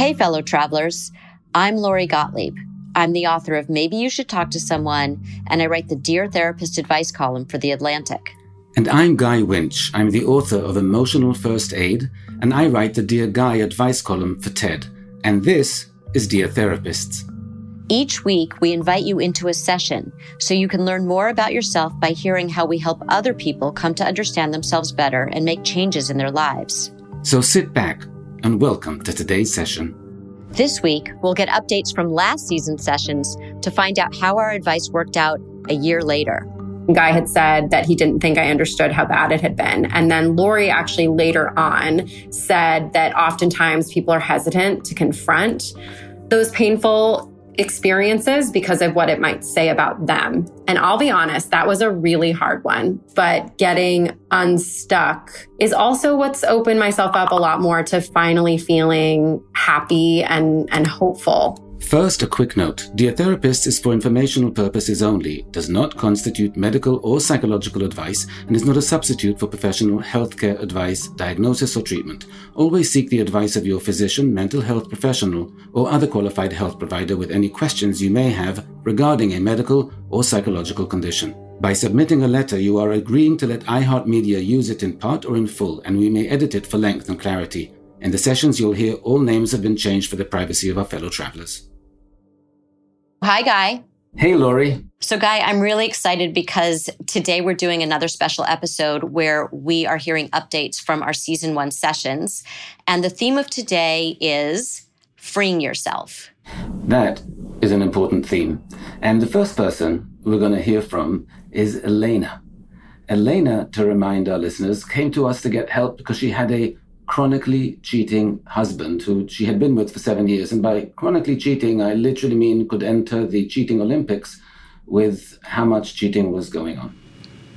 Hey, fellow travelers. I'm Lori Gottlieb. I'm the author of Maybe You Should Talk to Someone, and I write the Dear Therapist advice column for The Atlantic. And I'm Guy Winch. I'm the author of Emotional First Aid, and I write the Dear Guy advice column for TED. And this is Dear Therapists. Each week, we invite you into a session so you can learn more about yourself by hearing how we help other people come to understand themselves better and make changes in their lives. So sit back and welcome to today's session. This week, we'll get updates from last season's sessions to find out how our advice worked out a year later. Guy had said that he didn't think I understood how bad it had been. And then Lori actually later on said that oftentimes people are hesitant to confront those painful experiences because of what it might say about them. And I'll be honest, that was a really hard one. But getting unstuck is also what's opened myself up a lot more to finally feeling happy and, and hopeful. First, a quick note. Dear Therapist is for informational purposes only, does not constitute medical or psychological advice, and is not a substitute for professional healthcare advice, diagnosis, or treatment. Always seek the advice of your physician, mental health professional, or other qualified health provider with any questions you may have regarding a medical or psychological condition. By submitting a letter, you are agreeing to let iHeartMedia use it in part or in full, and we may edit it for length and clarity. In the sessions, you'll hear all names have been changed for the privacy of our fellow travelers. Hi, Guy. Hey, Lori. So, Guy, I'm really excited because today we're doing another special episode where we are hearing updates from our season one sessions. And the theme of today is freeing yourself. That is an important theme. And the first person we're going to hear from is Elena. Elena, to remind our listeners, came to us to get help because she had a chronically cheating husband who she had been with for seven years. And by chronically cheating, I literally mean could enter the cheating Olympics with how much cheating was going on.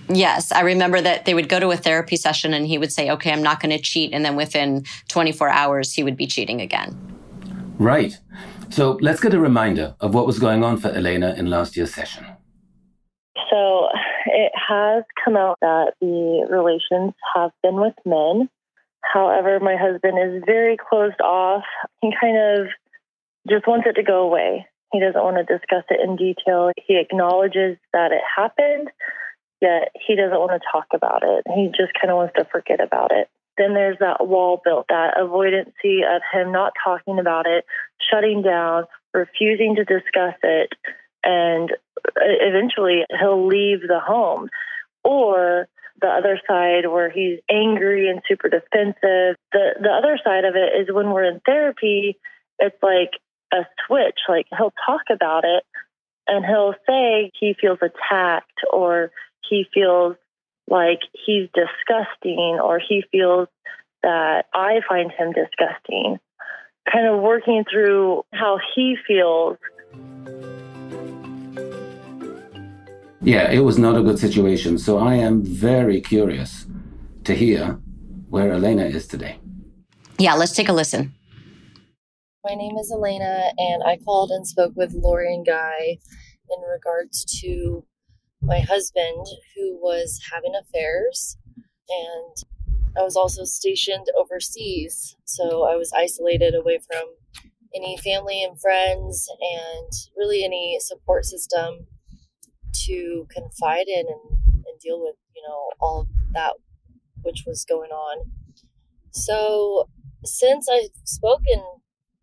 Yes, I remember that they would go to a therapy session and he would say, okay, I'm not going to cheat. And then within 24 hours, he would be cheating again. Right. So let's get a reminder of what was going on for Elena in last year's session. So it has come out that the relations have been with men However, my husband is very closed off. He kind of just wants it to go away. He doesn't want to discuss it in detail. He acknowledges that it happened, yet he doesn't want to talk about it. He just kind of wants to forget about it. Then there's that wall built, that avoidancy of him not talking about it, shutting down, refusing to discuss it, and uh, eventually he'll leave the home. Or the other side where he's angry and super defensive. The the other side of it is when we're in therapy, it's like a switch. Like he'll talk about it and he'll say he feels attacked or he feels like he's disgusting or he feels that I find him disgusting. Kind of working through how he feels Yeah, it was not a good situation. So I am very curious to hear where Elena is today. Yeah, let's take a listen. My name is Elena, and I called and spoke with Lori and Guy in regards to my husband who was having affairs. And I was also stationed overseas, so I was isolated away from any family and friends and really any support system to confide in and, and deal with, you know, all that which was going on. So, since I've spoken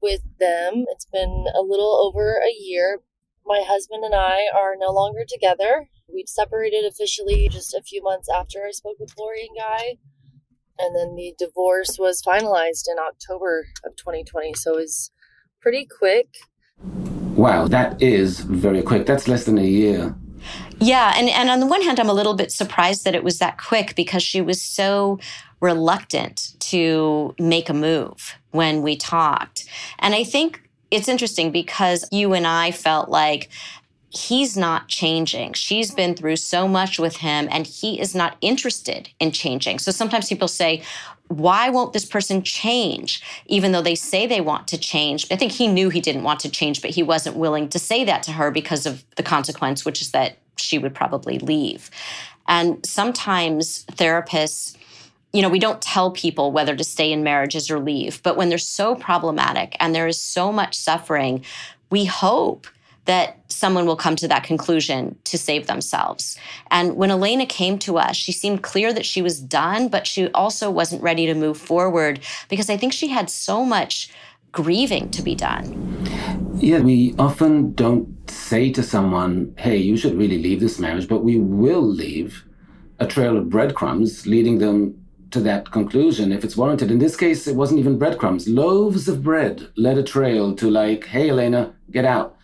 with them, it's been a little over a year. My husband and I are no longer together. We'd separated officially just a few months after I spoke with Lori and Guy. And then the divorce was finalized in October of 2020. So it was pretty quick. Wow, that is very quick. That's less than a year. Yeah, and, and on the one hand, I'm a little bit surprised that it was that quick because she was so reluctant to make a move when we talked. And I think it's interesting because you and I felt like he's not changing. She's been through so much with him and he is not interested in changing. So sometimes people say, why won't this person change even though they say they want to change i think he knew he didn't want to change but he wasn't willing to say that to her because of the consequence which is that she would probably leave and sometimes therapists you know we don't tell people whether to stay in marriages or leave but when they're so problematic and there is so much suffering we hope that someone will come to that conclusion to save themselves. And when Elena came to us, she seemed clear that she was done, but she also wasn't ready to move forward because I think she had so much grieving to be done. Yeah, we often don't say to someone, hey, you should really leave this marriage, but we will leave a trail of breadcrumbs leading them to that conclusion if it's warranted. In this case, it wasn't even breadcrumbs. Loaves of bread led a trail to, like, hey, Elena, get out.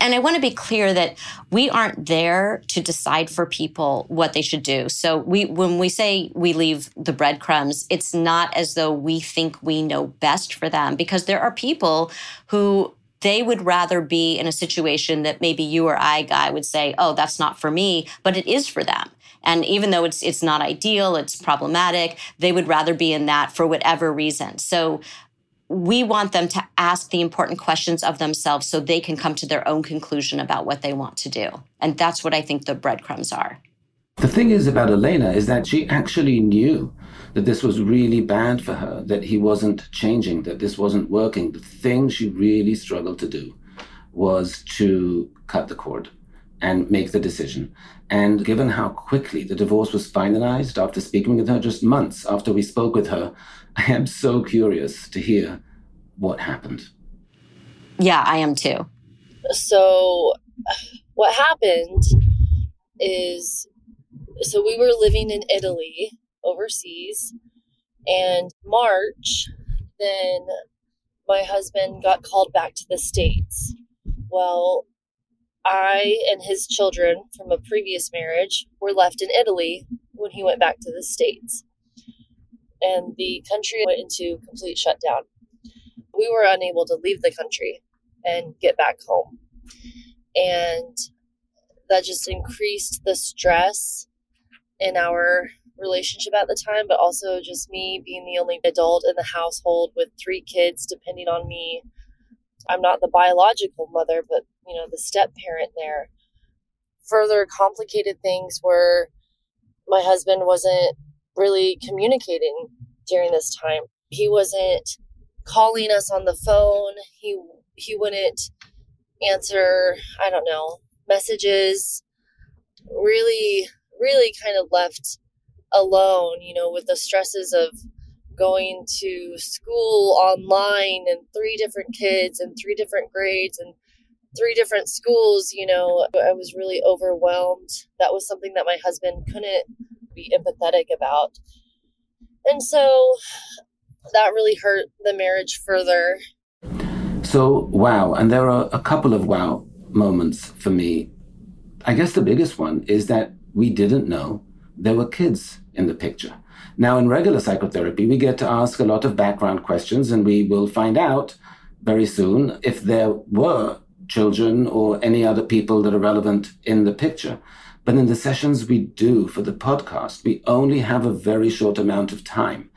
And I want to be clear that we aren't there to decide for people what they should do. So we when we say we leave the breadcrumbs, it's not as though we think we know best for them because there are people who they would rather be in a situation that maybe you or I guy would say, "Oh, that's not for me," but it is for them. And even though it's it's not ideal, it's problematic, they would rather be in that for whatever reason. So we want them to ask the important questions of themselves so they can come to their own conclusion about what they want to do. And that's what I think the breadcrumbs are. The thing is about Elena is that she actually knew that this was really bad for her, that he wasn't changing, that this wasn't working. The thing she really struggled to do was to cut the cord and make the decision. And given how quickly the divorce was finalized after speaking with her just months after we spoke with her, I am so curious to hear what happened. Yeah, I am too. So, what happened is so we were living in Italy overseas, and March, then my husband got called back to the States. Well, I and his children from a previous marriage were left in Italy when he went back to the States and the country went into complete shutdown. We were unable to leave the country and get back home. And that just increased the stress in our relationship at the time, but also just me being the only adult in the household with three kids depending on me. I'm not the biological mother, but you know, the step parent there. Further complicated things were my husband wasn't really communicating during this time. He wasn't calling us on the phone. He he wouldn't answer, I don't know, messages. Really really kind of left alone, you know, with the stresses of going to school online and three different kids and three different grades and three different schools, you know, I was really overwhelmed. That was something that my husband couldn't be empathetic about. And so that really hurt the marriage further. So, wow. And there are a couple of wow moments for me. I guess the biggest one is that we didn't know there were kids in the picture. Now, in regular psychotherapy, we get to ask a lot of background questions, and we will find out very soon if there were children or any other people that are relevant in the picture. But in the sessions we do for the podcast, we only have a very short amount of time.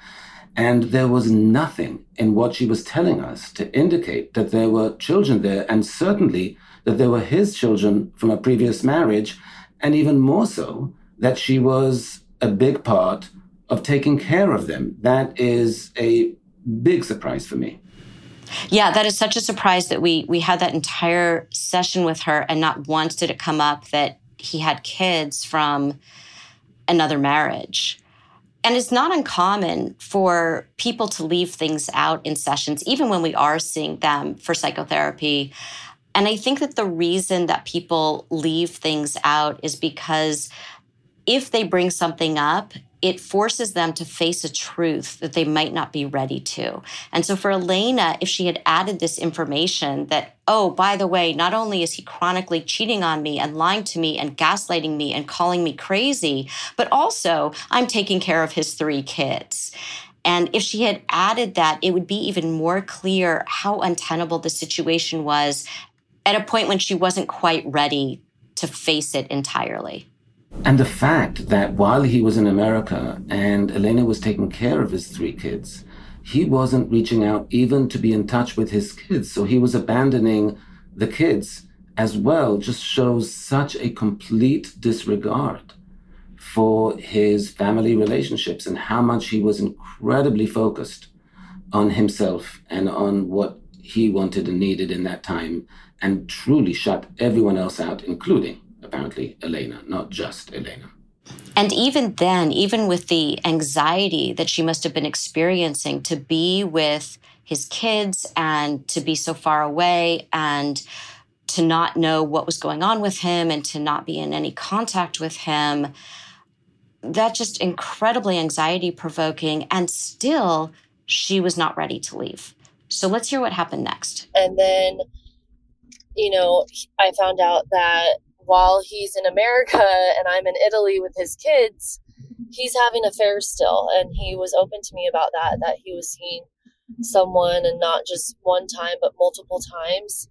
And there was nothing in what she was telling us to indicate that there were children there, and certainly that there were his children from a previous marriage, and even more so, that she was a big part of taking care of them. That is a big surprise for me. Yeah, that is such a surprise that we we had that entire session with her and not once did it come up that he had kids from another marriage. And it's not uncommon for people to leave things out in sessions, even when we are seeing them for psychotherapy. And I think that the reason that people leave things out is because if they bring something up, it forces them to face a truth that they might not be ready to. And so for Elena, if she had added this information that, oh, by the way, not only is he chronically cheating on me and lying to me and gaslighting me and calling me crazy, but also I'm taking care of his three kids. And if she had added that, it would be even more clear how untenable the situation was at a point when she wasn't quite ready to face it entirely. And the fact that while he was in America and Elena was taking care of his three kids, he wasn't reaching out even to be in touch with his kids. So he was abandoning the kids as well, just shows such a complete disregard for his family relationships and how much he was incredibly focused on himself and on what he wanted and needed in that time and truly shut everyone else out, including apparently Elena, not just Elena. And even then, even with the anxiety that she must have been experiencing to be with his kids and to be so far away and to not know what was going on with him and to not be in any contact with him, that just incredibly anxiety provoking. And still, she was not ready to leave. So let's hear what happened next. And then, you know, I found out that while he's in America and I'm in Italy with his kids, he's having affairs still. And he was open to me about that, that he was seeing someone and not just one time, but multiple times.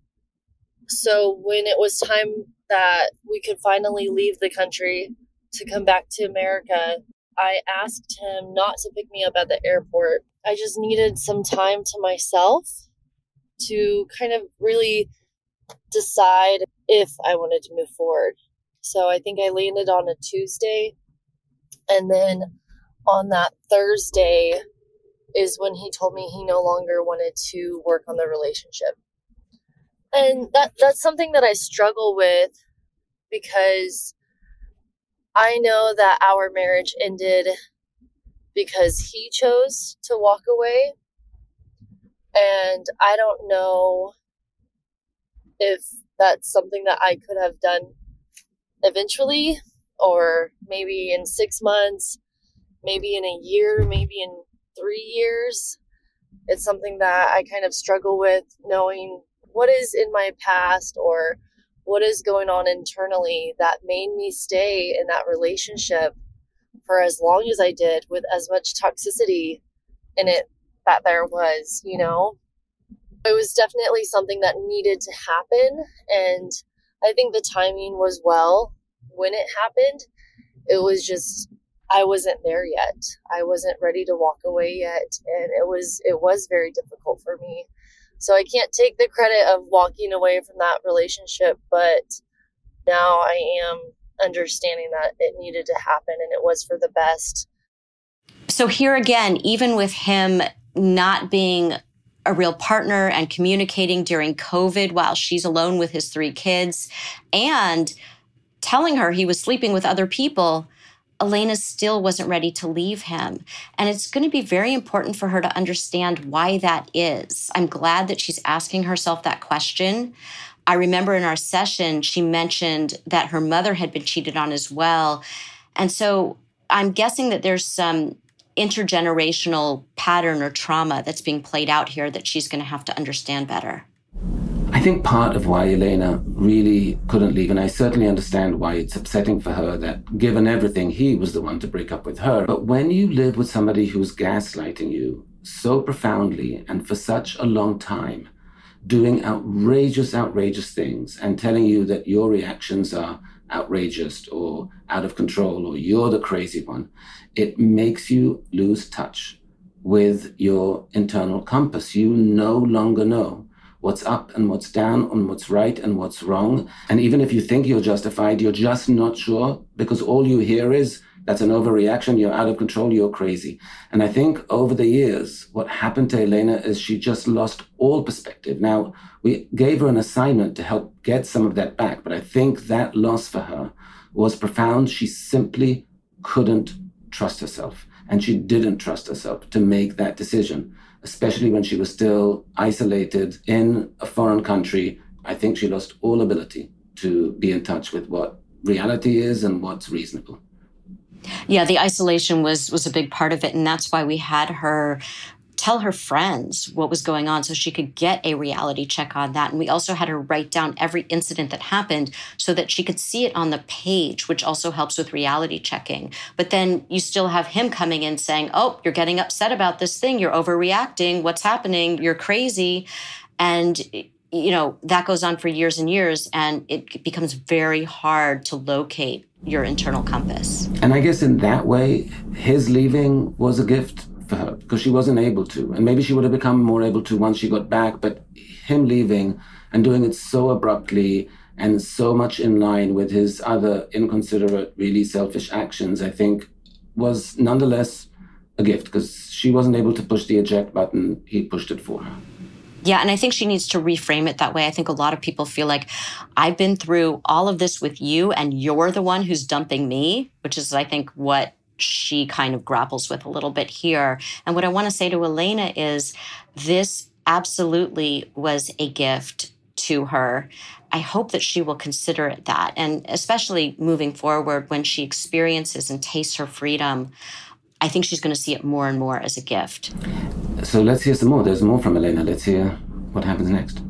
So when it was time that we could finally leave the country to come back to America, I asked him not to pick me up at the airport. I just needed some time to myself to kind of really decide if I wanted to move forward. So I think I landed on a Tuesday. And then on that Thursday is when he told me he no longer wanted to work on the relationship. And that that's something that I struggle with because I know that our marriage ended because he chose to walk away. And I don't know if that's something that I could have done eventually, or maybe in six months, maybe in a year, maybe in three years. It's something that I kind of struggle with knowing what is in my past or what is going on internally that made me stay in that relationship for as long as I did with as much toxicity in it that there was, you know? It was definitely something that needed to happen. And I think the timing was well when it happened. It was just, I wasn't there yet. I wasn't ready to walk away yet. And it was, it was very difficult for me. So I can't take the credit of walking away from that relationship, but now I am understanding that it needed to happen and it was for the best. So here again, even with him not being a real partner and communicating during COVID while she's alone with his three kids and telling her he was sleeping with other people, Elena still wasn't ready to leave him. And it's going to be very important for her to understand why that is. I'm glad that she's asking herself that question. I remember in our session, she mentioned that her mother had been cheated on as well. And so I'm guessing that there's some intergenerational pattern or trauma that's being played out here that she's going to have to understand better. I think part of why Elena really couldn't leave, and I certainly understand why it's upsetting for her that given everything, he was the one to break up with her. But when you live with somebody who's gaslighting you so profoundly and for such a long time, doing outrageous, outrageous things and telling you that your reactions are outrageous or out of control or you're the crazy one, it makes you lose touch with your internal compass. You no longer know what's up and what's down and what's right and what's wrong. And even if you think you're justified, you're just not sure because all you hear is that's an overreaction. You're out of control. You're crazy. And I think over the years, what happened to Elena is she just lost all perspective. Now, we gave her an assignment to help get some of that back, but I think that loss for her was profound. She simply couldn't trust herself And she didn't trust herself to make that decision, especially when she was still isolated in a foreign country. I think she lost all ability to be in touch with what reality is and what's reasonable. Yeah, the isolation was was a big part of it and that's why we had her tell her friends what was going on so she could get a reality check on that. And we also had her write down every incident that happened so that she could see it on the page, which also helps with reality checking. But then you still have him coming in saying, Oh, you're getting upset about this thing. You're overreacting. What's happening? You're crazy. And you know, that goes on for years and years, and it becomes very hard to locate your internal compass. And I guess in that way, his leaving was a gift for her because she wasn't able to. And maybe she would have become more able to once she got back, but him leaving and doing it so abruptly and so much in line with his other inconsiderate, really selfish actions, I think was nonetheless a gift because she wasn't able to push the eject button. He pushed it for her. Yeah, and I think she needs to reframe it that way. I think a lot of people feel like I've been through all of this with you and you're the one who's dumping me, which is, I think, what she kind of grapples with a little bit here. And what I want to say to Elena is this absolutely was a gift to her. I hope that she will consider it that. And especially moving forward when she experiences and tastes her freedom, I think she's going to see it more and more as a gift. So let's hear some more. There's more from Elena. Let's hear what happens next.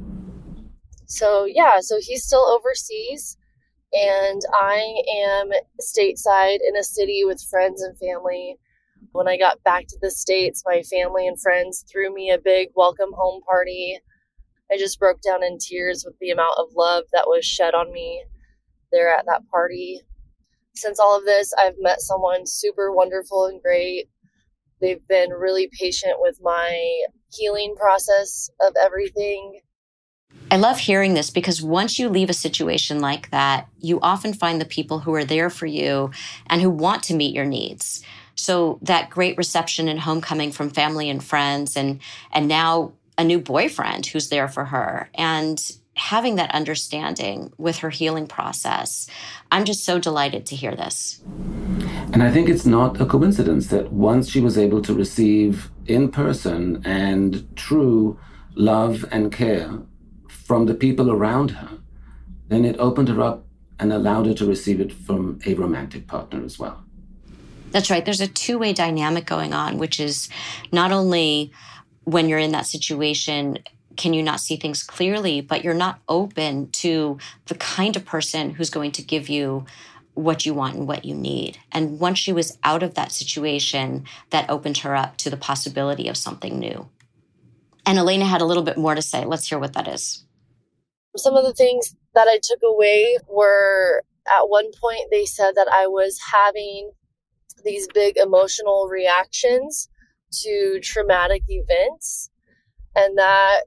So, yeah, so he's still overseas and I am stateside in a city with friends and family. When I got back to the States, my family and friends threw me a big welcome home party. I just broke down in tears with the amount of love that was shed on me there at that party. Since all of this, I've met someone super wonderful and great. They've been really patient with my healing process of everything. I love hearing this because once you leave a situation like that, you often find the people who are there for you and who want to meet your needs. So that great reception and homecoming from family and friends and and now a new boyfriend who's there for her and having that understanding with her healing process. I'm just so delighted to hear this. And I think it's not a coincidence that once she was able to receive in person and true love and care from the people around her, then it opened her up and allowed her to receive it from a romantic partner as well. That's right. There's a two way dynamic going on, which is not only when you're in that situation, can you not see things clearly, but you're not open to the kind of person who's going to give you what you want and what you need. And once she was out of that situation, that opened her up to the possibility of something new. And Elena had a little bit more to say. Let's hear what that is. Some of the things that I took away were at one point they said that I was having these big emotional reactions to traumatic events and that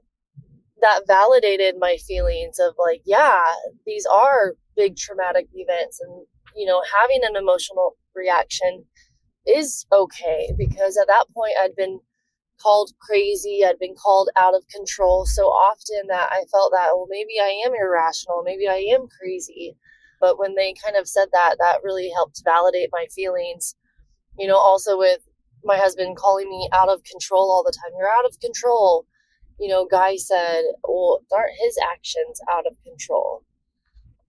that validated my feelings of like yeah these are big traumatic events and you know having an emotional reaction is okay because at that point I'd been called crazy. I'd been called out of control so often that I felt that, well, maybe I am irrational. Maybe I am crazy. But when they kind of said that, that really helped validate my feelings. You know, also with my husband calling me out of control all the time. You're out of control. You know, Guy said, well, aren't his actions out of control?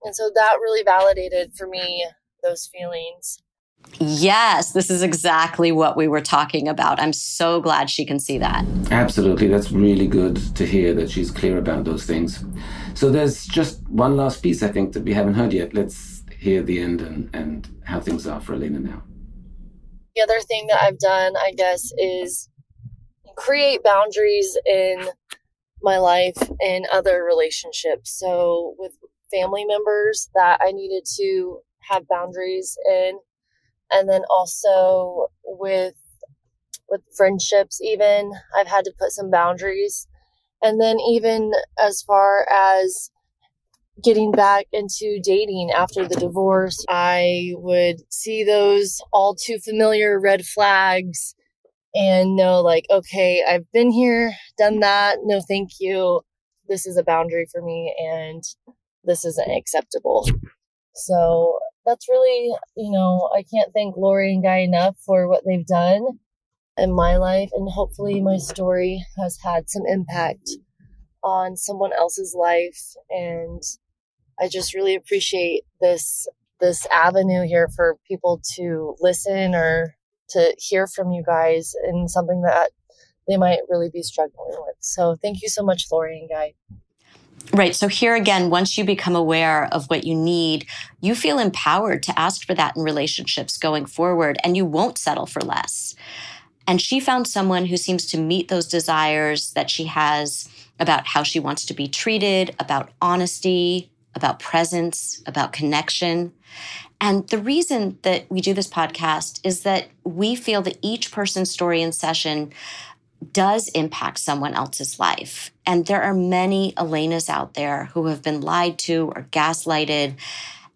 And so that really validated for me those feelings. Yes, this is exactly what we were talking about. I'm so glad she can see that. Absolutely. That's really good to hear that she's clear about those things. So there's just one last piece, I think, that we haven't heard yet. Let's hear the end and, and how things are for Elena now. The other thing that I've done, I guess, is create boundaries in my life and other relationships. So with family members that I needed to have boundaries in and then also with with friendships even i've had to put some boundaries and then even as far as getting back into dating after the divorce i would see those all too familiar red flags and know like okay i've been here done that no thank you this is a boundary for me and this isn't acceptable so that's really, you know, I can't thank Lori and Guy enough for what they've done in my life. And hopefully, my story has had some impact on someone else's life. And I just really appreciate this this avenue here for people to listen or to hear from you guys in something that they might really be struggling with. So thank you so much, Lori and Guy. Right. So here again, once you become aware of what you need, you feel empowered to ask for that in relationships going forward, and you won't settle for less. And she found someone who seems to meet those desires that she has about how she wants to be treated, about honesty, about presence, about connection. And the reason that we do this podcast is that we feel that each person's story in session does impact someone else's life. And there are many Elenas out there who have been lied to or gaslighted.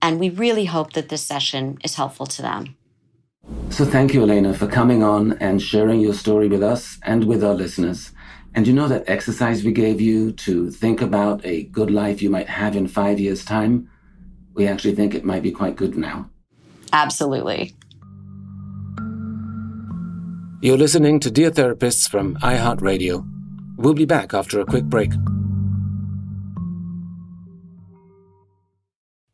And we really hope that this session is helpful to them. So thank you, Elena, for coming on and sharing your story with us and with our listeners. And you know that exercise we gave you to think about a good life you might have in five years' time? We actually think it might be quite good now. Absolutely. You're listening to Dear Therapists from iHeartRadio. We'll be back after a quick break.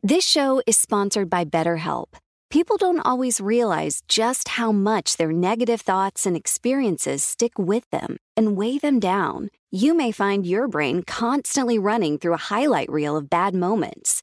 This show is sponsored by BetterHelp. People don't always realize just how much their negative thoughts and experiences stick with them and weigh them down. You may find your brain constantly running through a highlight reel of bad moments.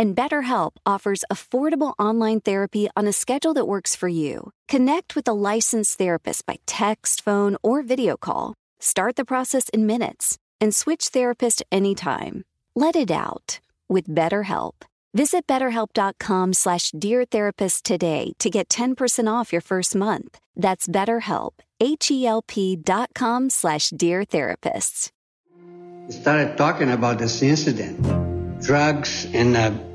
And BetterHelp offers affordable online therapy on a schedule that works for you. Connect with a licensed therapist by text, phone, or video call. Start the process in minutes and switch therapist anytime. Let it out with BetterHelp. Visit betterhelp.com slash deartherapist today to get 10% off your first month. That's betterhelp, H-E-L-P dot com slash deartherapists. Started talking about this incident. Drugs and uh,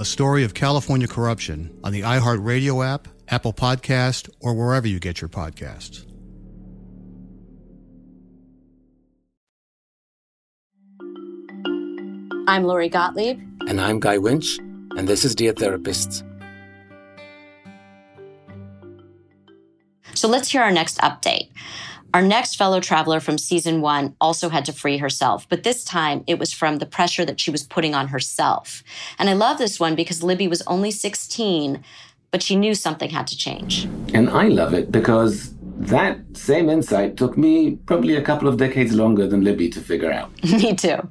a story of California corruption on the iHeartRadio app, Apple Podcast, or wherever you get your podcasts. I'm Lori Gottlieb. And I'm Guy Winch, and this is Dear Therapists. So let's hear our next update. Our next fellow traveler from season one also had to free herself, but this time it was from the pressure that she was putting on herself. And I love this one because Libby was only 16, but she knew something had to change. And I love it because that same insight took me probably a couple of decades longer than Libby to figure out. me too.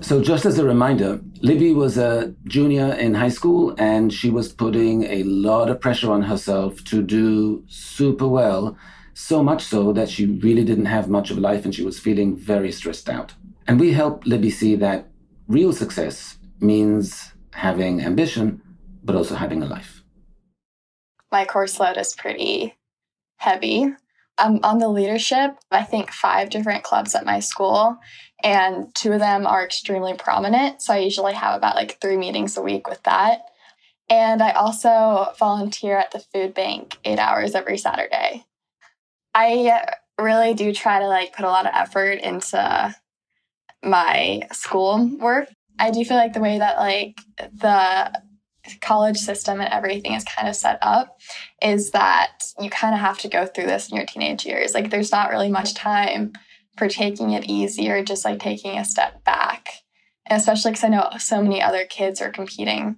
So, just as a reminder, Libby was a junior in high school and she was putting a lot of pressure on herself to do super well, so much so that she really didn't have much of a life and she was feeling very stressed out. And we helped Libby see that real success means having ambition, but also having a life. My course load is pretty heavy. I'm on the leadership, I think, five different clubs at my school, and two of them are extremely prominent. So I usually have about like three meetings a week with that. And I also volunteer at the food bank eight hours every Saturday. I really do try to like put a lot of effort into my school work. I do feel like the way that like the college system and everything is kind of set up is that you kind of have to go through this in your teenage years. Like there's not really much time for taking it easy or just like taking a step back. And especially because I know so many other kids are competing.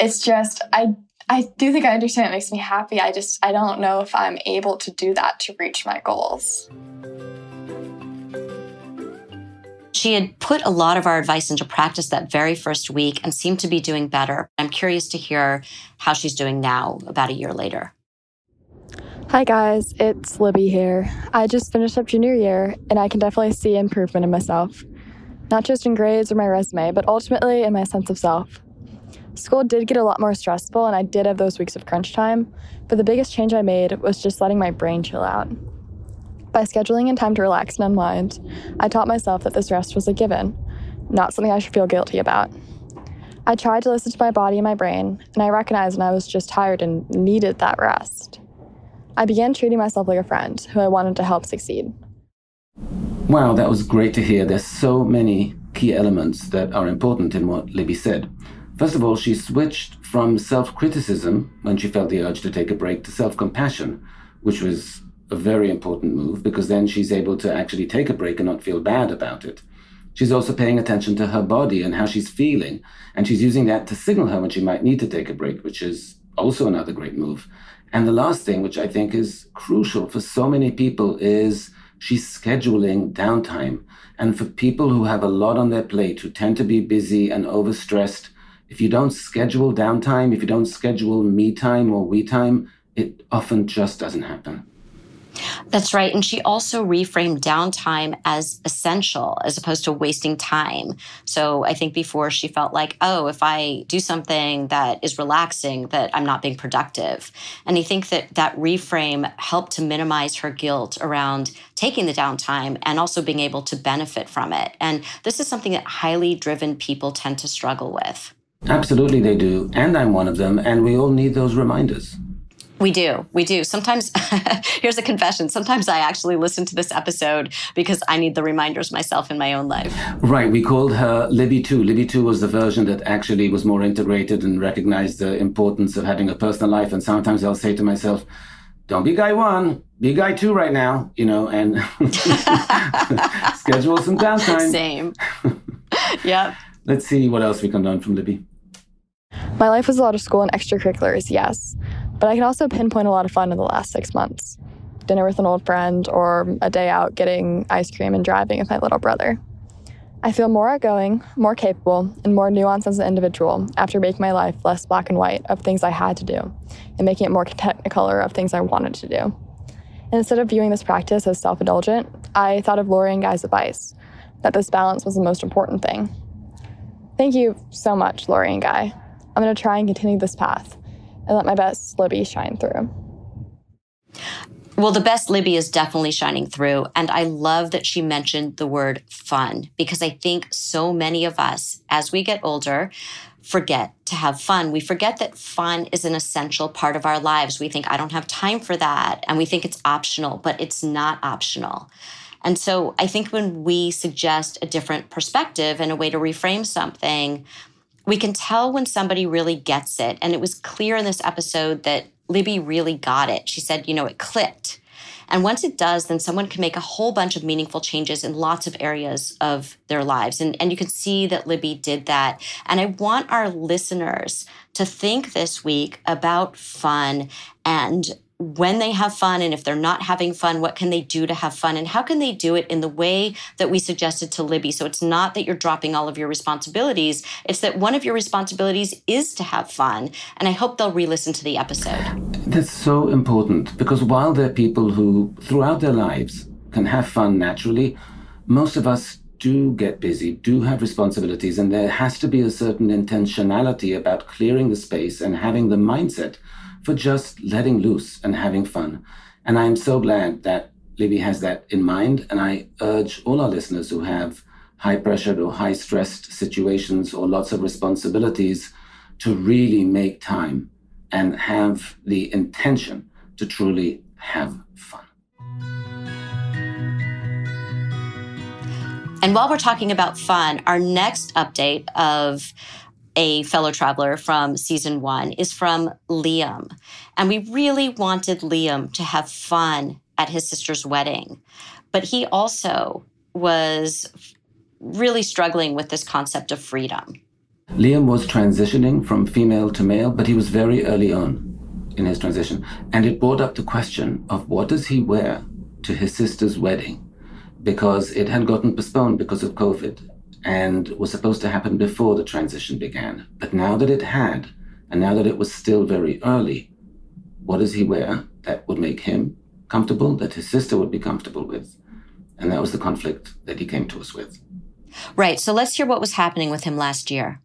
It's just I I do think I understand it makes me happy. I just I don't know if I'm able to do that to reach my goals. She had put a lot of our advice into practice that very first week and seemed to be doing better. I'm curious to hear how she's doing now, about a year later. Hi, guys, it's Libby here. I just finished up junior year, and I can definitely see improvement in myself. Not just in grades or my resume, but ultimately in my sense of self. School did get a lot more stressful, and I did have those weeks of crunch time, but the biggest change I made was just letting my brain chill out. By scheduling in time to relax and unwind, I taught myself that this rest was a given, not something I should feel guilty about. I tried to listen to my body and my brain, and I recognized when I was just tired and needed that rest. I began treating myself like a friend who I wanted to help succeed. Wow, that was great to hear. There's so many key elements that are important in what Libby said. First of all, she switched from self criticism when she felt the urge to take a break to self compassion, which was a very important move because then she's able to actually take a break and not feel bad about it. She's also paying attention to her body and how she's feeling, and she's using that to signal her when she might need to take a break, which is also another great move. And the last thing, which I think is crucial for so many people, is she's scheduling downtime. And for people who have a lot on their plate, who tend to be busy and overstressed, if you don't schedule downtime, if you don't schedule me time or we time, it often just doesn't happen. That's right. And she also reframed downtime as essential as opposed to wasting time. So I think before she felt like, oh, if I do something that is relaxing, that I'm not being productive. And I think that that reframe helped to minimize her guilt around taking the downtime and also being able to benefit from it. And this is something that highly driven people tend to struggle with. Absolutely, they do. And I'm one of them. And we all need those reminders. We do. We do. Sometimes, here's a confession. Sometimes I actually listen to this episode because I need the reminders myself in my own life. Right. We called her Libby 2. Libby 2 was the version that actually was more integrated and recognized the importance of having a personal life. And sometimes I'll say to myself, don't be guy one, be guy two right now, you know, and schedule some downtime. Same. yep. Let's see what else we can learn from Libby. My life was a lot of school and extracurriculars, yes. But I can also pinpoint a lot of fun in the last six months dinner with an old friend, or a day out getting ice cream and driving with my little brother. I feel more outgoing, more capable, and more nuanced as an individual after making my life less black and white of things I had to do and making it more technicolor of things I wanted to do. Instead of viewing this practice as self indulgent, I thought of Lori and Guy's advice that this balance was the most important thing. Thank you so much, Lori and Guy. I'm going to try and continue this path and let my best Libby shine through. Well, the best Libby is definitely shining through. And I love that she mentioned the word fun because I think so many of us, as we get older, forget to have fun. We forget that fun is an essential part of our lives. We think, I don't have time for that. And we think it's optional, but it's not optional. And so I think when we suggest a different perspective and a way to reframe something, we can tell when somebody really gets it. And it was clear in this episode that Libby really got it. She said, you know, it clicked. And once it does, then someone can make a whole bunch of meaningful changes in lots of areas of their lives. And, and you can see that Libby did that. And I want our listeners to think this week about fun and when they have fun and if they're not having fun, what can they do to have fun? And how can they do it in the way that we suggested to Libby? So it's not that you're dropping all of your responsibilities, it's that one of your responsibilities is to have fun. And I hope they'll re listen to the episode. That's so important because while there are people who, throughout their lives, can have fun naturally, most of us do get busy, do have responsibilities, and there has to be a certain intentionality about clearing the space and having the mindset for just letting loose and having fun. And I'm so glad that Libby has that in mind. And I urge all our listeners who have high pressured or high stressed situations or lots of responsibilities to really make time and have the intention to truly have fun. And while we're talking about fun, our next update of a fellow traveler from season one is from Liam. And we really wanted Liam to have fun at his sister's wedding. But he also was really struggling with this concept of freedom. Liam was transitioning from female to male, but he was very early on in his transition. And it brought up the question of what does he wear to his sister's wedding? Because it had gotten postponed because of COVID and was supposed to happen before the transition began. But now that it had, and now that it was still very early, what does he wear that would make him comfortable, that his sister would be comfortable with? And that was the conflict that he came to us with. Right. So let's hear what was happening with him last year.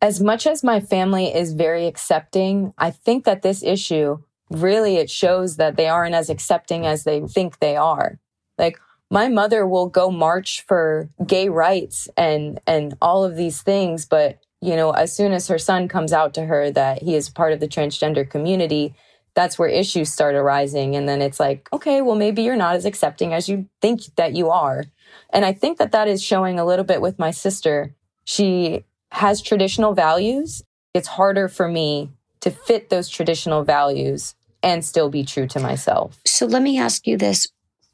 As much as my family is very accepting, I think that this issue really it shows that they aren't as accepting as they think they are. Like my mother will go march for gay rights and and all of these things, but you know, as soon as her son comes out to her that he is part of the transgender community, that's where issues start arising. And then it's like, okay, well, maybe you're not as accepting as you think that you are. And I think that that is showing a little bit with my sister. She has traditional values. It's harder for me to fit those traditional values and still be true to myself. So let me ask you this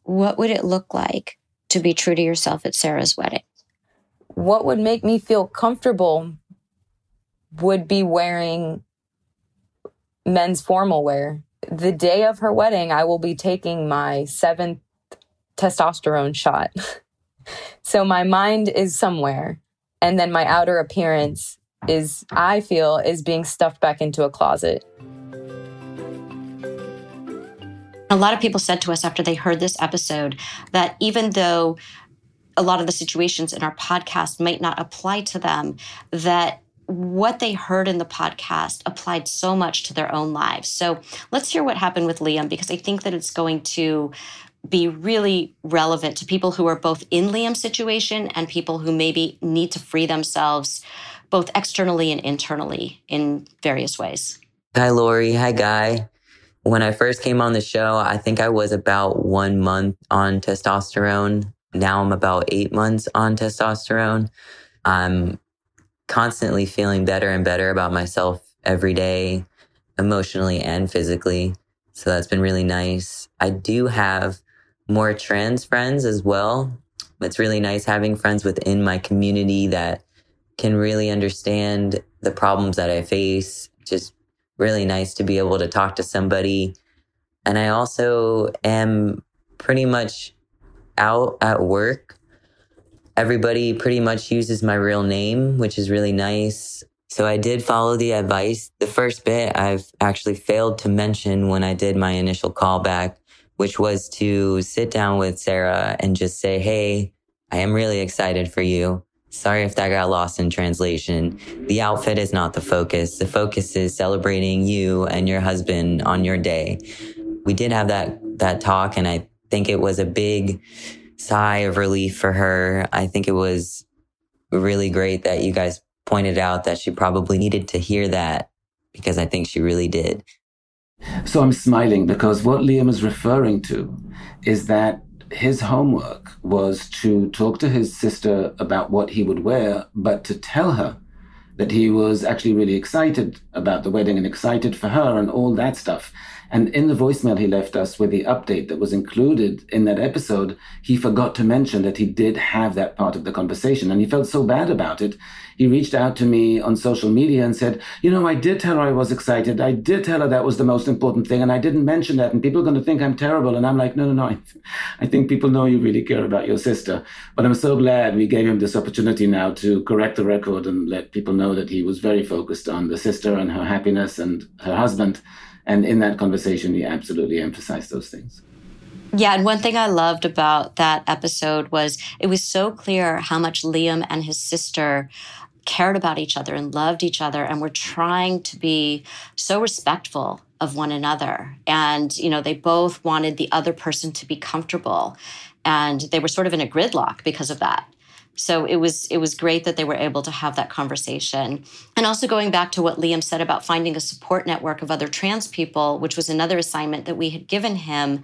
what would it look like to be true to yourself at Sarah's wedding? What would make me feel comfortable would be wearing men's formal wear. The day of her wedding, I will be taking my seventh testosterone shot. so my mind is somewhere. And then my outer appearance is, I feel, is being stuffed back into a closet. A lot of people said to us after they heard this episode that even though a lot of the situations in our podcast might not apply to them, that what they heard in the podcast applied so much to their own lives. So let's hear what happened with Liam because I think that it's going to be really relevant to people who are both in Liam's situation and people who maybe need to free themselves both externally and internally in various ways. Hi, Lori. Hi, Guy. When I first came on the show, I think I was about one month on testosterone. Now I'm about eight months on testosterone. I'm constantly feeling better and better about myself every day, emotionally and physically. So that's been really nice. I do have more trans friends as well. It's really nice having friends within my community that can really understand the problems that I face. Just really nice to be able to talk to somebody. And I also am pretty much out at work everybody pretty much uses my real name, which is really nice. So I did follow the advice. The first bit I've actually failed to mention when I did my initial callback, which was to sit down with Sarah and just say, Hey, I am really excited for you. Sorry if that got lost in translation. The outfit is not the focus. The focus is celebrating you and your husband on your day. We did have that, that talk and I think it was a big sigh of relief for her. I think it was really great that you guys pointed out that she probably needed to hear that because I think she really did. So I'm smiling because what Liam is referring to is that his homework was to talk to his sister about what he would wear, but to tell her that he was actually really excited about the wedding and excited for her and all that stuff. And in the voicemail he left us with the update that was included in that episode, he forgot to mention that he did have that part of the conversation. And he felt so bad about it. He reached out to me on social media and said, You know, I did tell her I was excited. I did tell her that was the most important thing. And I didn't mention that. And people are going to think I'm terrible. And I'm like, No, no, no. I think people know you really care about your sister. But I'm so glad we gave him this opportunity now to correct the record and let people know that he was very focused on the sister and her happiness and her husband and in that conversation, he absolutely emphasized those things. Yeah, and one thing I loved about that episode was it was so clear how much Liam and his sister cared about each other and loved each other and were trying to be so respectful of one another. And, you know, they both wanted the other person to be comfortable. And they were sort of in a gridlock because of that. So it was it was great that they were able to have that conversation. And also going back to what Liam said about finding a support network of other trans people, which was another assignment that we had given him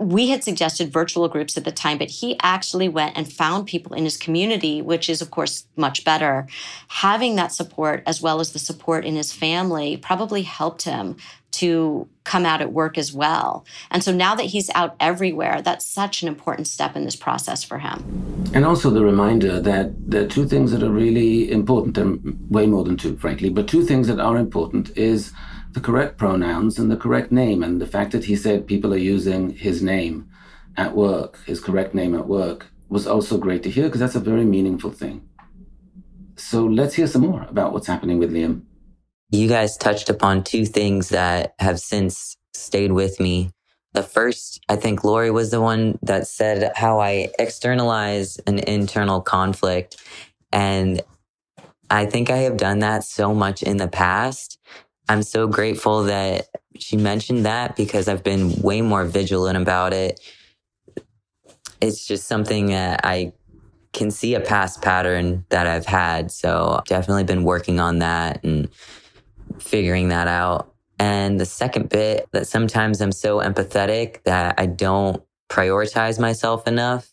we had suggested virtual groups at the time, but he actually went and found people in his community, which is, of course, much better. Having that support, as well as the support in his family, probably helped him to come out at work as well. And so now that he's out everywhere, that's such an important step in this process for him. And also the reminder that there are two things that are really important, and way more than two, frankly, but two things that are important is the correct pronouns and the correct name. And the fact that he said people are using his name at work, his correct name at work, was also great to hear because that's a very meaningful thing. So let's hear some more about what's happening with Liam. You guys touched upon two things that have since stayed with me. The first, I think Lori was the one that said how I externalize an internal conflict. And I think I have done that so much in the past I'm so grateful that she mentioned that because I've been way more vigilant about it. It's just something that I can see a past pattern that I've had. So definitely been working on that and figuring that out. And the second bit that sometimes I'm so empathetic that I don't prioritize myself enough.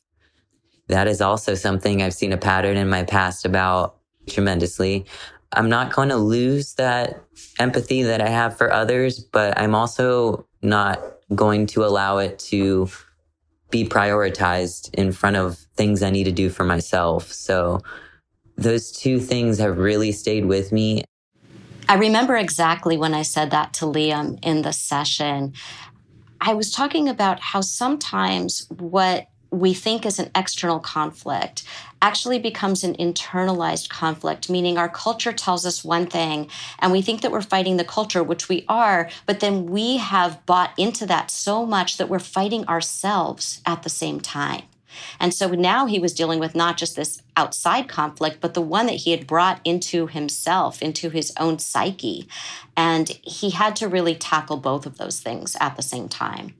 That is also something I've seen a pattern in my past about tremendously. I'm not going to lose that empathy that I have for others, but I'm also not going to allow it to be prioritized in front of things I need to do for myself. So those two things have really stayed with me. I remember exactly when I said that to Liam in the session. I was talking about how sometimes what we think is an external conflict actually becomes an internalized conflict, meaning our culture tells us one thing and we think that we're fighting the culture, which we are, but then we have bought into that so much that we're fighting ourselves at the same time. And so now he was dealing with not just this outside conflict, but the one that he had brought into himself, into his own psyche. And he had to really tackle both of those things at the same time.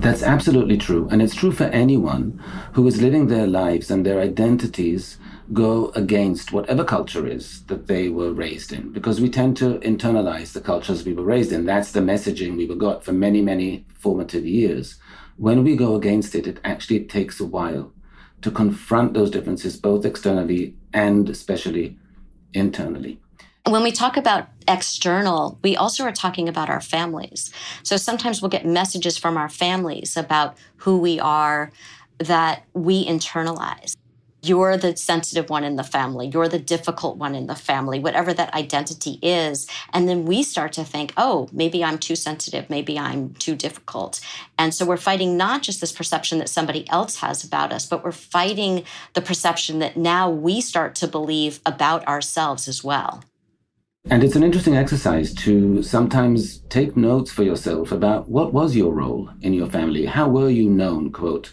That's absolutely true. And it's true for anyone who is living their lives and their identities go against whatever culture is that they were raised in, because we tend to internalize the cultures we were raised in. That's the messaging we were got for many, many formative years. When we go against it, it actually takes a while to confront those differences, both externally and especially internally. When we talk about external, we also are talking about our families. So sometimes we'll get messages from our families about who we are that we internalize. You're the sensitive one in the family. You're the difficult one in the family, whatever that identity is. And then we start to think, oh, maybe I'm too sensitive. Maybe I'm too difficult. And so we're fighting not just this perception that somebody else has about us, but we're fighting the perception that now we start to believe about ourselves as well. And it's an interesting exercise to sometimes take notes for yourself about what was your role in your family? How were you known, quote,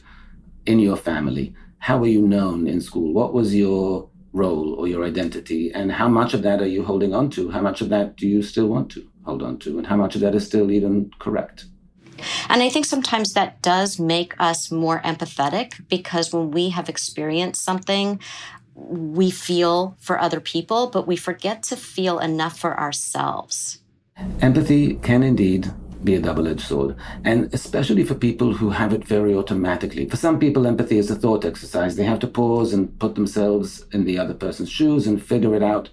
in your family? How were you known in school? What was your role or your identity? And how much of that are you holding on to? How much of that do you still want to hold on to? And how much of that is still even correct? And I think sometimes that does make us more empathetic because when we have experienced something, we feel for other people, but we forget to feel enough for ourselves. Empathy can indeed be a double edged sword, and especially for people who have it very automatically. For some people, empathy is a thought exercise. They have to pause and put themselves in the other person's shoes and figure it out.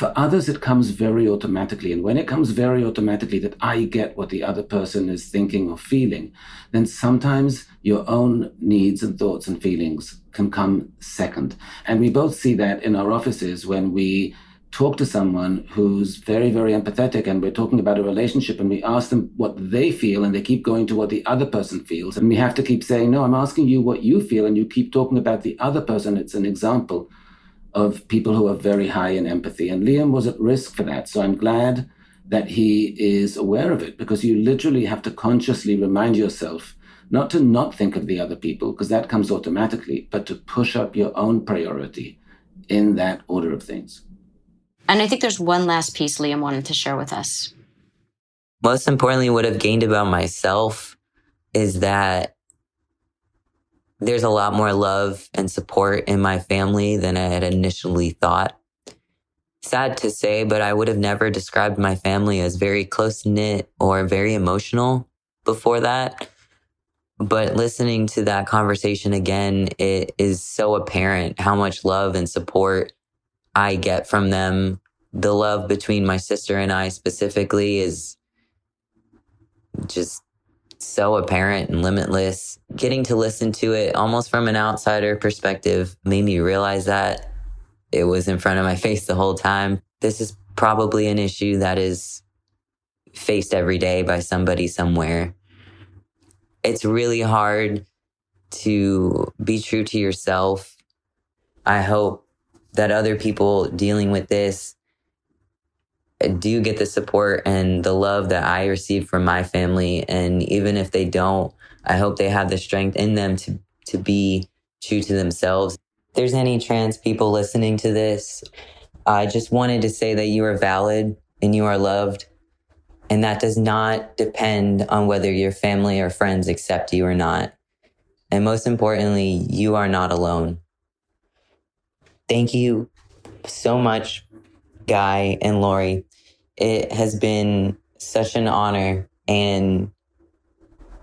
For others, it comes very automatically. And when it comes very automatically that I get what the other person is thinking or feeling, then sometimes your own needs and thoughts and feelings can come second. And we both see that in our offices when we talk to someone who's very, very empathetic and we're talking about a relationship and we ask them what they feel and they keep going to what the other person feels. And we have to keep saying, no, I'm asking you what you feel. And you keep talking about the other person. It's an example of people who are very high in empathy. And Liam was at risk for that. So I'm glad that he is aware of it because you literally have to consciously remind yourself not to not think of the other people because that comes automatically, but to push up your own priority in that order of things. And I think there's one last piece Liam wanted to share with us. Most importantly, what I've gained about myself is that there's a lot more love and support in my family than I had initially thought. Sad to say, but I would have never described my family as very close knit or very emotional before that. But listening to that conversation again, it is so apparent how much love and support I get from them. The love between my sister and I specifically is just so apparent and limitless. Getting to listen to it almost from an outsider perspective made me realize that it was in front of my face the whole time. This is probably an issue that is faced every day by somebody somewhere. It's really hard to be true to yourself. I hope that other people dealing with this do get the support and the love that I receive from my family. And even if they don't, I hope they have the strength in them to, to be true to themselves. If there's any trans people listening to this, I just wanted to say that you are valid and you are loved. And that does not depend on whether your family or friends accept you or not. And most importantly, you are not alone. Thank you so much, Guy and Lori. It has been such an honor and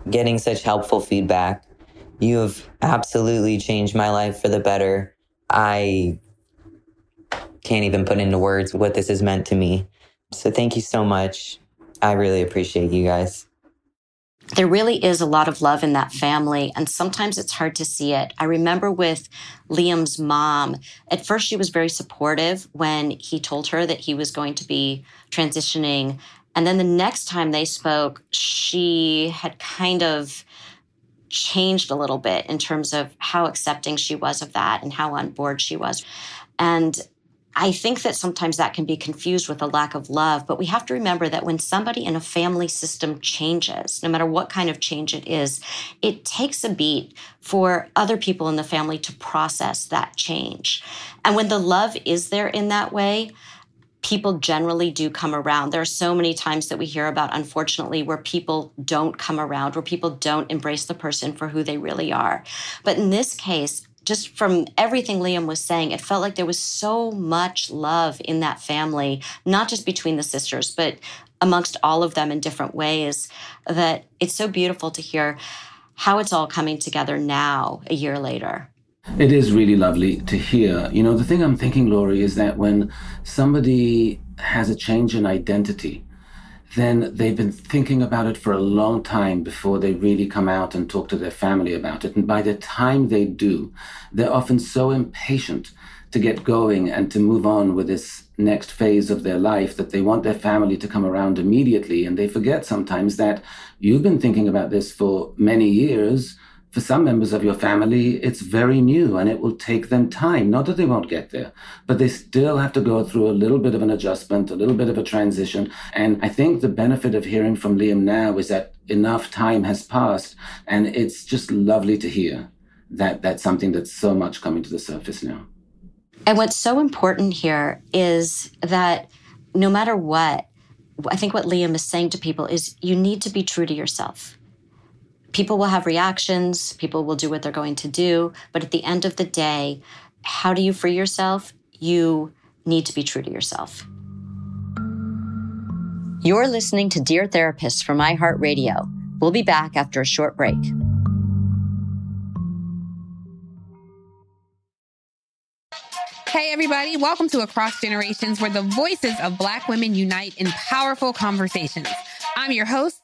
getting such helpful feedback. You have absolutely changed my life for the better. I can't even put into words what this has meant to me. So thank you so much. I really appreciate you guys there really is a lot of love in that family, and sometimes it's hard to see it. I remember with Liam's mom, at first she was very supportive when he told her that he was going to be transitioning. And then the next time they spoke, she had kind of changed a little bit in terms of how accepting she was of that and how on board she was. And I think that sometimes that can be confused with a lack of love, but we have to remember that when somebody in a family system changes, no matter what kind of change it is, it takes a beat for other people in the family to process that change. And when the love is there in that way, people generally do come around. There are so many times that we hear about, unfortunately, where people don't come around, where people don't embrace the person for who they really are. But in this case, just from everything Liam was saying, it felt like there was so much love in that family, not just between the sisters, but amongst all of them in different ways, that it's so beautiful to hear how it's all coming together now, a year later. It is really lovely to hear. You know, the thing I'm thinking, Lori, is that when somebody has a change in identity, then they've been thinking about it for a long time before they really come out and talk to their family about it. And by the time they do, they're often so impatient to get going and to move on with this next phase of their life that they want their family to come around immediately. And they forget sometimes that you've been thinking about this for many years for some members of your family, it's very new and it will take them time. Not that they won't get there, but they still have to go through a little bit of an adjustment, a little bit of a transition. And I think the benefit of hearing from Liam now is that enough time has passed and it's just lovely to hear that that's something that's so much coming to the surface now. And what's so important here is that no matter what, I think what Liam is saying to people is you need to be true to yourself people will have reactions, people will do what they're going to do. But at the end of the day, how do you free yourself? You need to be true to yourself. You're listening to Dear Therapists from iHeartRadio. We'll be back after a short break. Hey, everybody, welcome to Across Generations, where the voices of Black women unite in powerful conversations. I'm your host,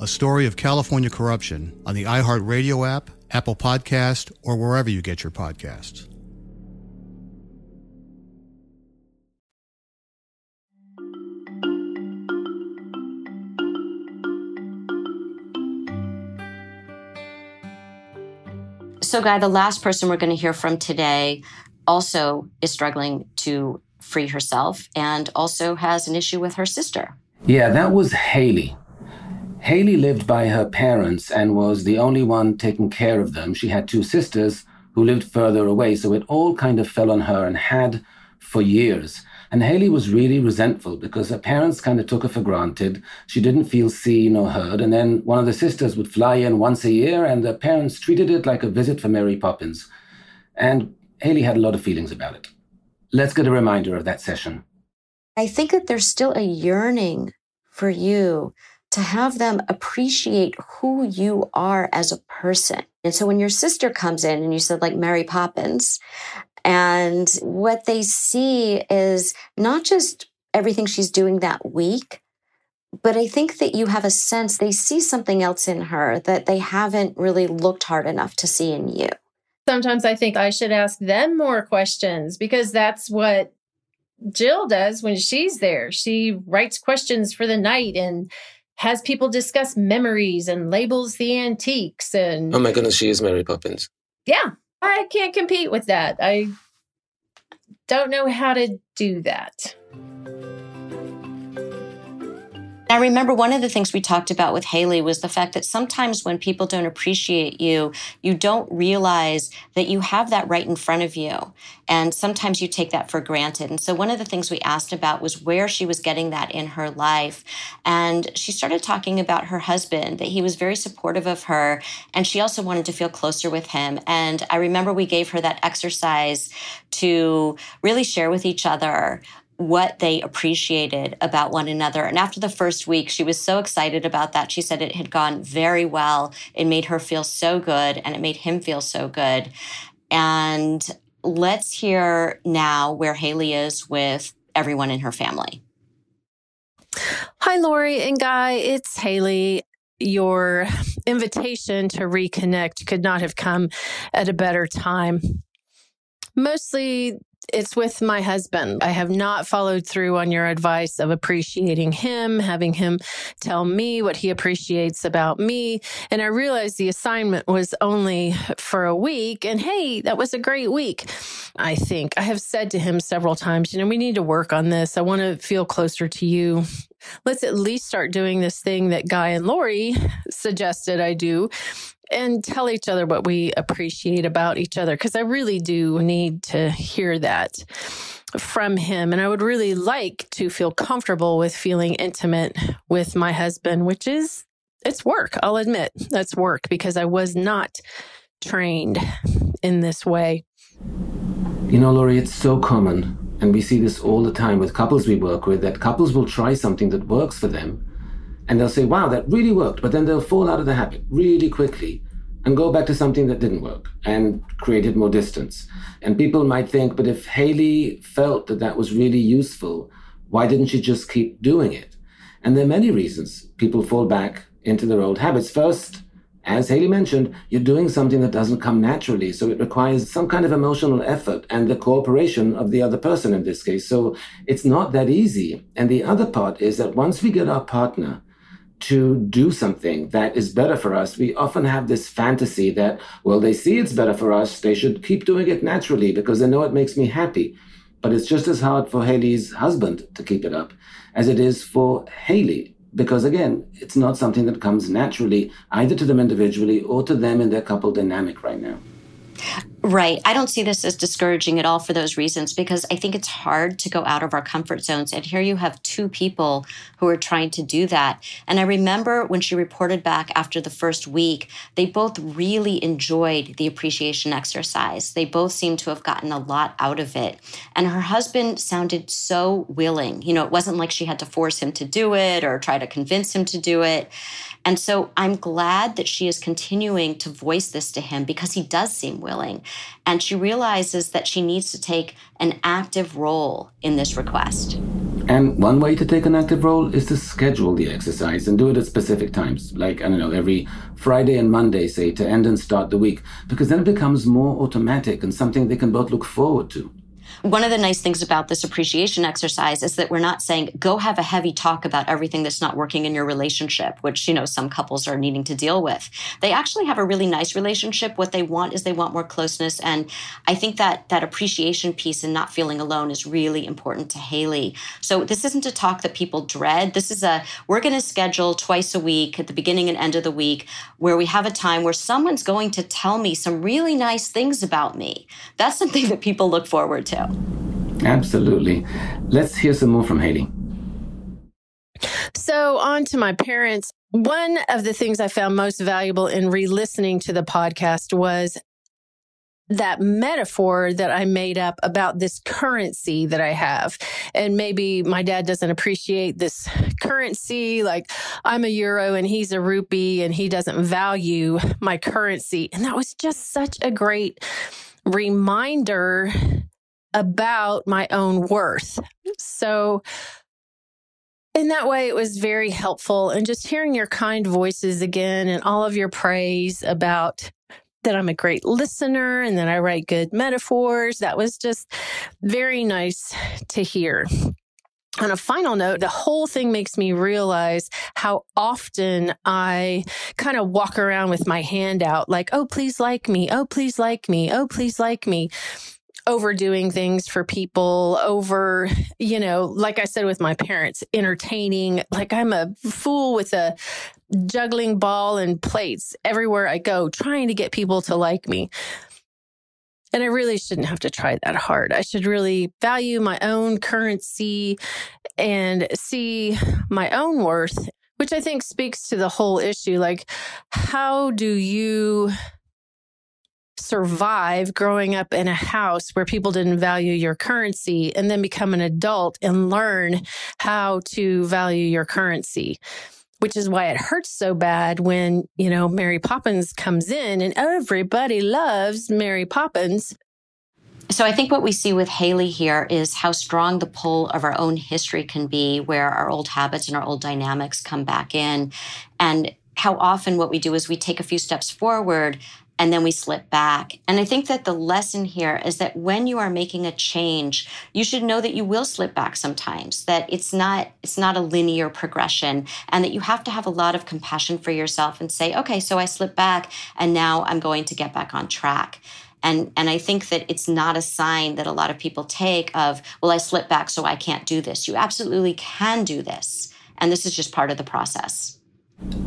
a story of California corruption on the iHeartRadio app, Apple Podcast, or wherever you get your podcasts. So, Guy, the last person we're going to hear from today also is struggling to free herself and also has an issue with her sister. Yeah, that was Haley. Haley lived by her parents and was the only one taking care of them. She had two sisters who lived further away, so it all kind of fell on her and had for years. And Haley was really resentful because her parents kind of took her for granted. She didn't feel seen or heard. And then one of the sisters would fly in once a year, and the parents treated it like a visit for Mary Poppins. And Haley had a lot of feelings about it. Let's get a reminder of that session. I think that there's still a yearning for you to have them appreciate who you are as a person. And so when your sister comes in and you said like Mary Poppins, and what they see is not just everything she's doing that week, but I think that you have a sense they see something else in her that they haven't really looked hard enough to see in you. Sometimes I think I should ask them more questions because that's what Jill does when she's there. She writes questions for the night and has people discuss memories and labels the antiques and Oh my goodness, she is Mary Poppins. Yeah. I can't compete with that. I don't know how to do that. I remember one of the things we talked about with Haley was the fact that sometimes when people don't appreciate you, you don't realize that you have that right in front of you. And sometimes you take that for granted. And so one of the things we asked about was where she was getting that in her life. And she started talking about her husband, that he was very supportive of her. And she also wanted to feel closer with him. And I remember we gave her that exercise to really share with each other what they appreciated about one another. And after the first week, she was so excited about that. She said it had gone very well. It made her feel so good and it made him feel so good. And let's hear now where Haley is with everyone in her family. Hi, Lori and Guy. It's Haley. Your invitation to reconnect could not have come at a better time. Mostly it's with my husband. I have not followed through on your advice of appreciating him, having him tell me what he appreciates about me. And I realized the assignment was only for a week. And hey, that was a great week. I think I have said to him several times, you know, we need to work on this. I want to feel closer to you. Let's at least start doing this thing that Guy and Lori suggested I do and tell each other what we appreciate about each other because I really do need to hear that from him. And I would really like to feel comfortable with feeling intimate with my husband, which is, it's work. I'll admit that's work because I was not trained in this way. You know, Lori, it's so common. And we see this all the time with couples we work with that couples will try something that works for them and they'll say, wow, that really worked. But then they'll fall out of the habit really quickly and go back to something that didn't work and created more distance. And people might think, but if Haley felt that that was really useful, why didn't she just keep doing it? And there are many reasons people fall back into their old habits. First, as Haley mentioned, you're doing something that doesn't come naturally. So it requires some kind of emotional effort and the cooperation of the other person in this case. So it's not that easy. And the other part is that once we get our partner to do something that is better for us, we often have this fantasy that, well, they see it's better for us. They should keep doing it naturally because they know it makes me happy. But it's just as hard for Haley's husband to keep it up as it is for Haley because again, it's not something that comes naturally either to them individually or to them in their couple dynamic right now. Right. I don't see this as discouraging at all for those reasons because I think it's hard to go out of our comfort zones. And here you have two people who are trying to do that. And I remember when she reported back after the first week, they both really enjoyed the appreciation exercise. They both seemed to have gotten a lot out of it. And her husband sounded so willing. You know, it wasn't like she had to force him to do it or try to convince him to do it. And so I'm glad that she is continuing to voice this to him because he does seem willing. And she realizes that she needs to take an active role in this request. And one way to take an active role is to schedule the exercise and do it at specific times, like, I don't know, every Friday and Monday, say, to end and start the week, because then it becomes more automatic and something they can both look forward to. One of the nice things about this appreciation exercise is that we're not saying go have a heavy talk about everything that's not working in your relationship, which, you know, some couples are needing to deal with. They actually have a really nice relationship. What they want is they want more closeness. And I think that that appreciation piece and not feeling alone is really important to Haley. So this isn't a talk that people dread. This is a, we're going to schedule twice a week at the beginning and end of the week where we have a time where someone's going to tell me some really nice things about me. That's something that people look forward to. Absolutely. Let's hear some more from Haley. So, on to my parents. One of the things I found most valuable in re listening to the podcast was that metaphor that I made up about this currency that I have. And maybe my dad doesn't appreciate this currency. Like I'm a euro and he's a rupee and he doesn't value my currency. And that was just such a great reminder about my own worth. So, in that way, it was very helpful. And just hearing your kind voices again and all of your praise about that I'm a great listener and that I write good metaphors, that was just very nice to hear. On a final note, the whole thing makes me realize how often I kind of walk around with my hand out, like, oh, please like me. Oh, please like me. Oh, please like me overdoing things for people over you know like i said with my parents entertaining. Like i'm a fool with a juggling ball and plates everywhere i go trying to get people to like me. And i really shouldn't have to try that hard. I should really value my own currency and see my own worth which i think speaks to the whole issue. Like how do you survive growing up in a house where people didn't value your currency and then become an adult and learn how to value your currency which is why it hurts so bad when, you know, Mary Poppins comes in and everybody loves Mary Poppins. So I think what we see with Haley here is how strong the pull of our own history can be, where our old habits and our old dynamics come back in. And how often what we do is we take a few steps forward, and then we slip back. And I think that the lesson here is that when you are making a change, you should know that you will slip back sometimes, that it's not it's not a linear progression and that you have to have a lot of compassion for yourself and say, "Okay, so I slipped back and now I'm going to get back on track." And, and I think that it's not a sign that a lot of people take of, well, I slipped back, so I can't do this. You absolutely can do this. And this is just part of the process.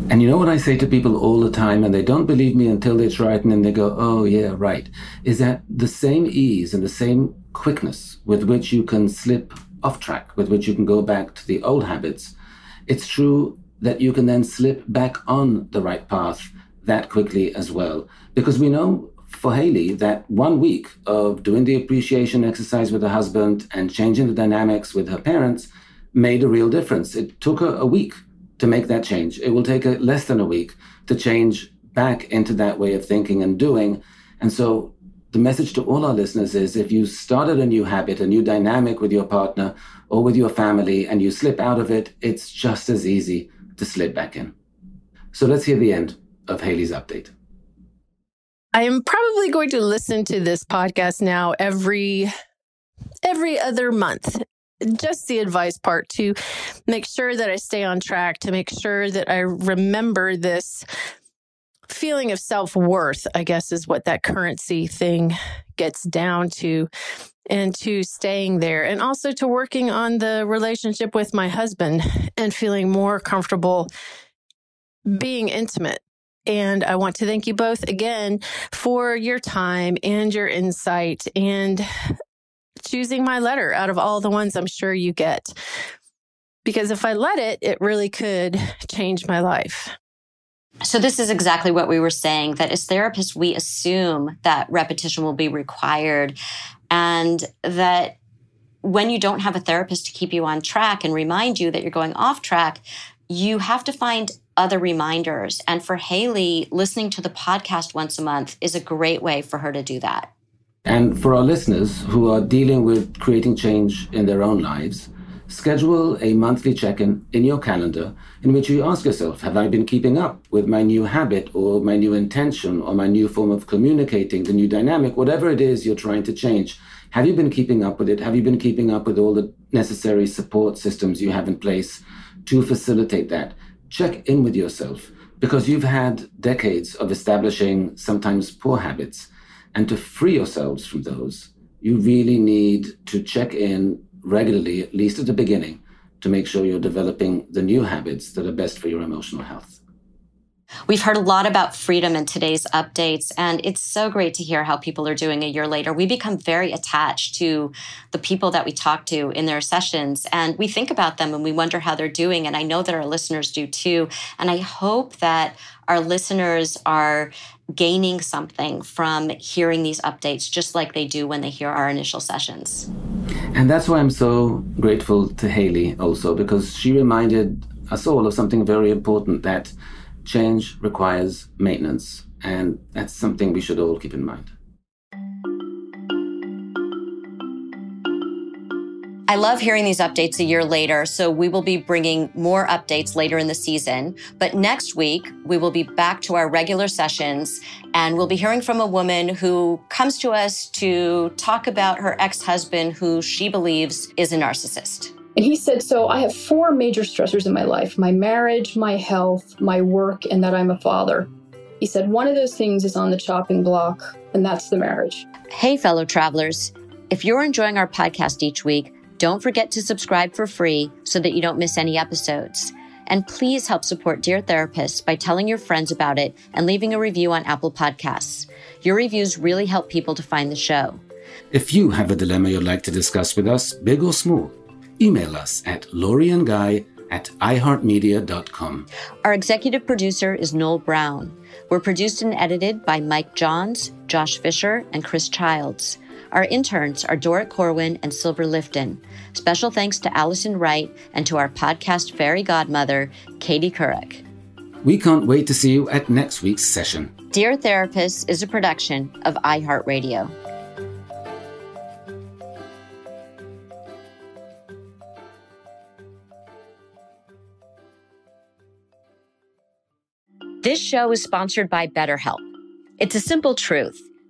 And you know what I say to people all the time, and they don't believe me until they try it, and then they go, oh, yeah, right, is that the same ease and the same quickness with which you can slip off track, with which you can go back to the old habits, it's true that you can then slip back on the right path that quickly as well. Because we know for Haley that one week of doing the appreciation exercise with her husband and changing the dynamics with her parents made a real difference. It took her a week to make that change. It will take a, less than a week to change back into that way of thinking and doing. And so the message to all our listeners is if you started a new habit, a new dynamic with your partner or with your family, and you slip out of it, it's just as easy to slip back in. So let's hear the end of Haley's update. I am probably going to listen to this podcast now every every other month. Just the advice part to make sure that I stay on track, to make sure that I remember this feeling of self worth, I guess is what that currency thing gets down to, and to staying there, and also to working on the relationship with my husband and feeling more comfortable being intimate. And I want to thank you both again for your time and your insight and choosing my letter out of all the ones I'm sure you get. Because if I let it, it really could change my life. So, this is exactly what we were saying that as therapists, we assume that repetition will be required and that when you don't have a therapist to keep you on track and remind you that you're going off track, you have to find other reminders. And for Haley, listening to the podcast once a month is a great way for her to do that. And for our listeners who are dealing with creating change in their own lives, schedule a monthly check in in your calendar in which you ask yourself Have I been keeping up with my new habit or my new intention or my new form of communicating, the new dynamic, whatever it is you're trying to change? Have you been keeping up with it? Have you been keeping up with all the necessary support systems you have in place to facilitate that? Check in with yourself because you've had decades of establishing sometimes poor habits and to free yourselves from those, you really need to check in regularly, at least at the beginning, to make sure you're developing the new habits that are best for your emotional health. We've heard a lot about freedom in today's updates, and it's so great to hear how people are doing a year later. We become very attached to the people that we talk to in their sessions, and we think about them and we wonder how they're doing. And I know that our listeners do too. And I hope that our listeners are gaining something from hearing these updates, just like they do when they hear our initial sessions. And that's why I'm so grateful to Haley also, because she reminded us all of something very important that change requires maintenance. And that's something we should all keep in mind. I love hearing these updates a year later, so we will be bringing more updates later in the season. But next week, we will be back to our regular sessions and we'll be hearing from a woman who comes to us to talk about her ex husband, who she believes is a narcissist. And he said, So I have four major stressors in my life my marriage, my health, my work, and that I'm a father. He said, One of those things is on the chopping block, and that's the marriage. Hey, fellow travelers. If you're enjoying our podcast each week, don't forget to subscribe for free so that you don't miss any episodes. And please help support Dear Therapist by telling your friends about it and leaving a review on Apple Podcasts. Your reviews really help people to find the show. If you have a dilemma you'd like to discuss with us, big or small, email us at loriandguy at iheartmedia.com. Our executive producer is Noel Brown. We're produced and edited by Mike Johns, Josh Fisher, and Chris Childs. Our interns are Doric Corwin and Silver Lifton. Special thanks to Allison Wright and to our podcast fairy godmother, Katie Couric. We can't wait to see you at next week's session. Dear Therapist is a production of iHeartRadio. This show is sponsored by BetterHelp. It's a simple truth.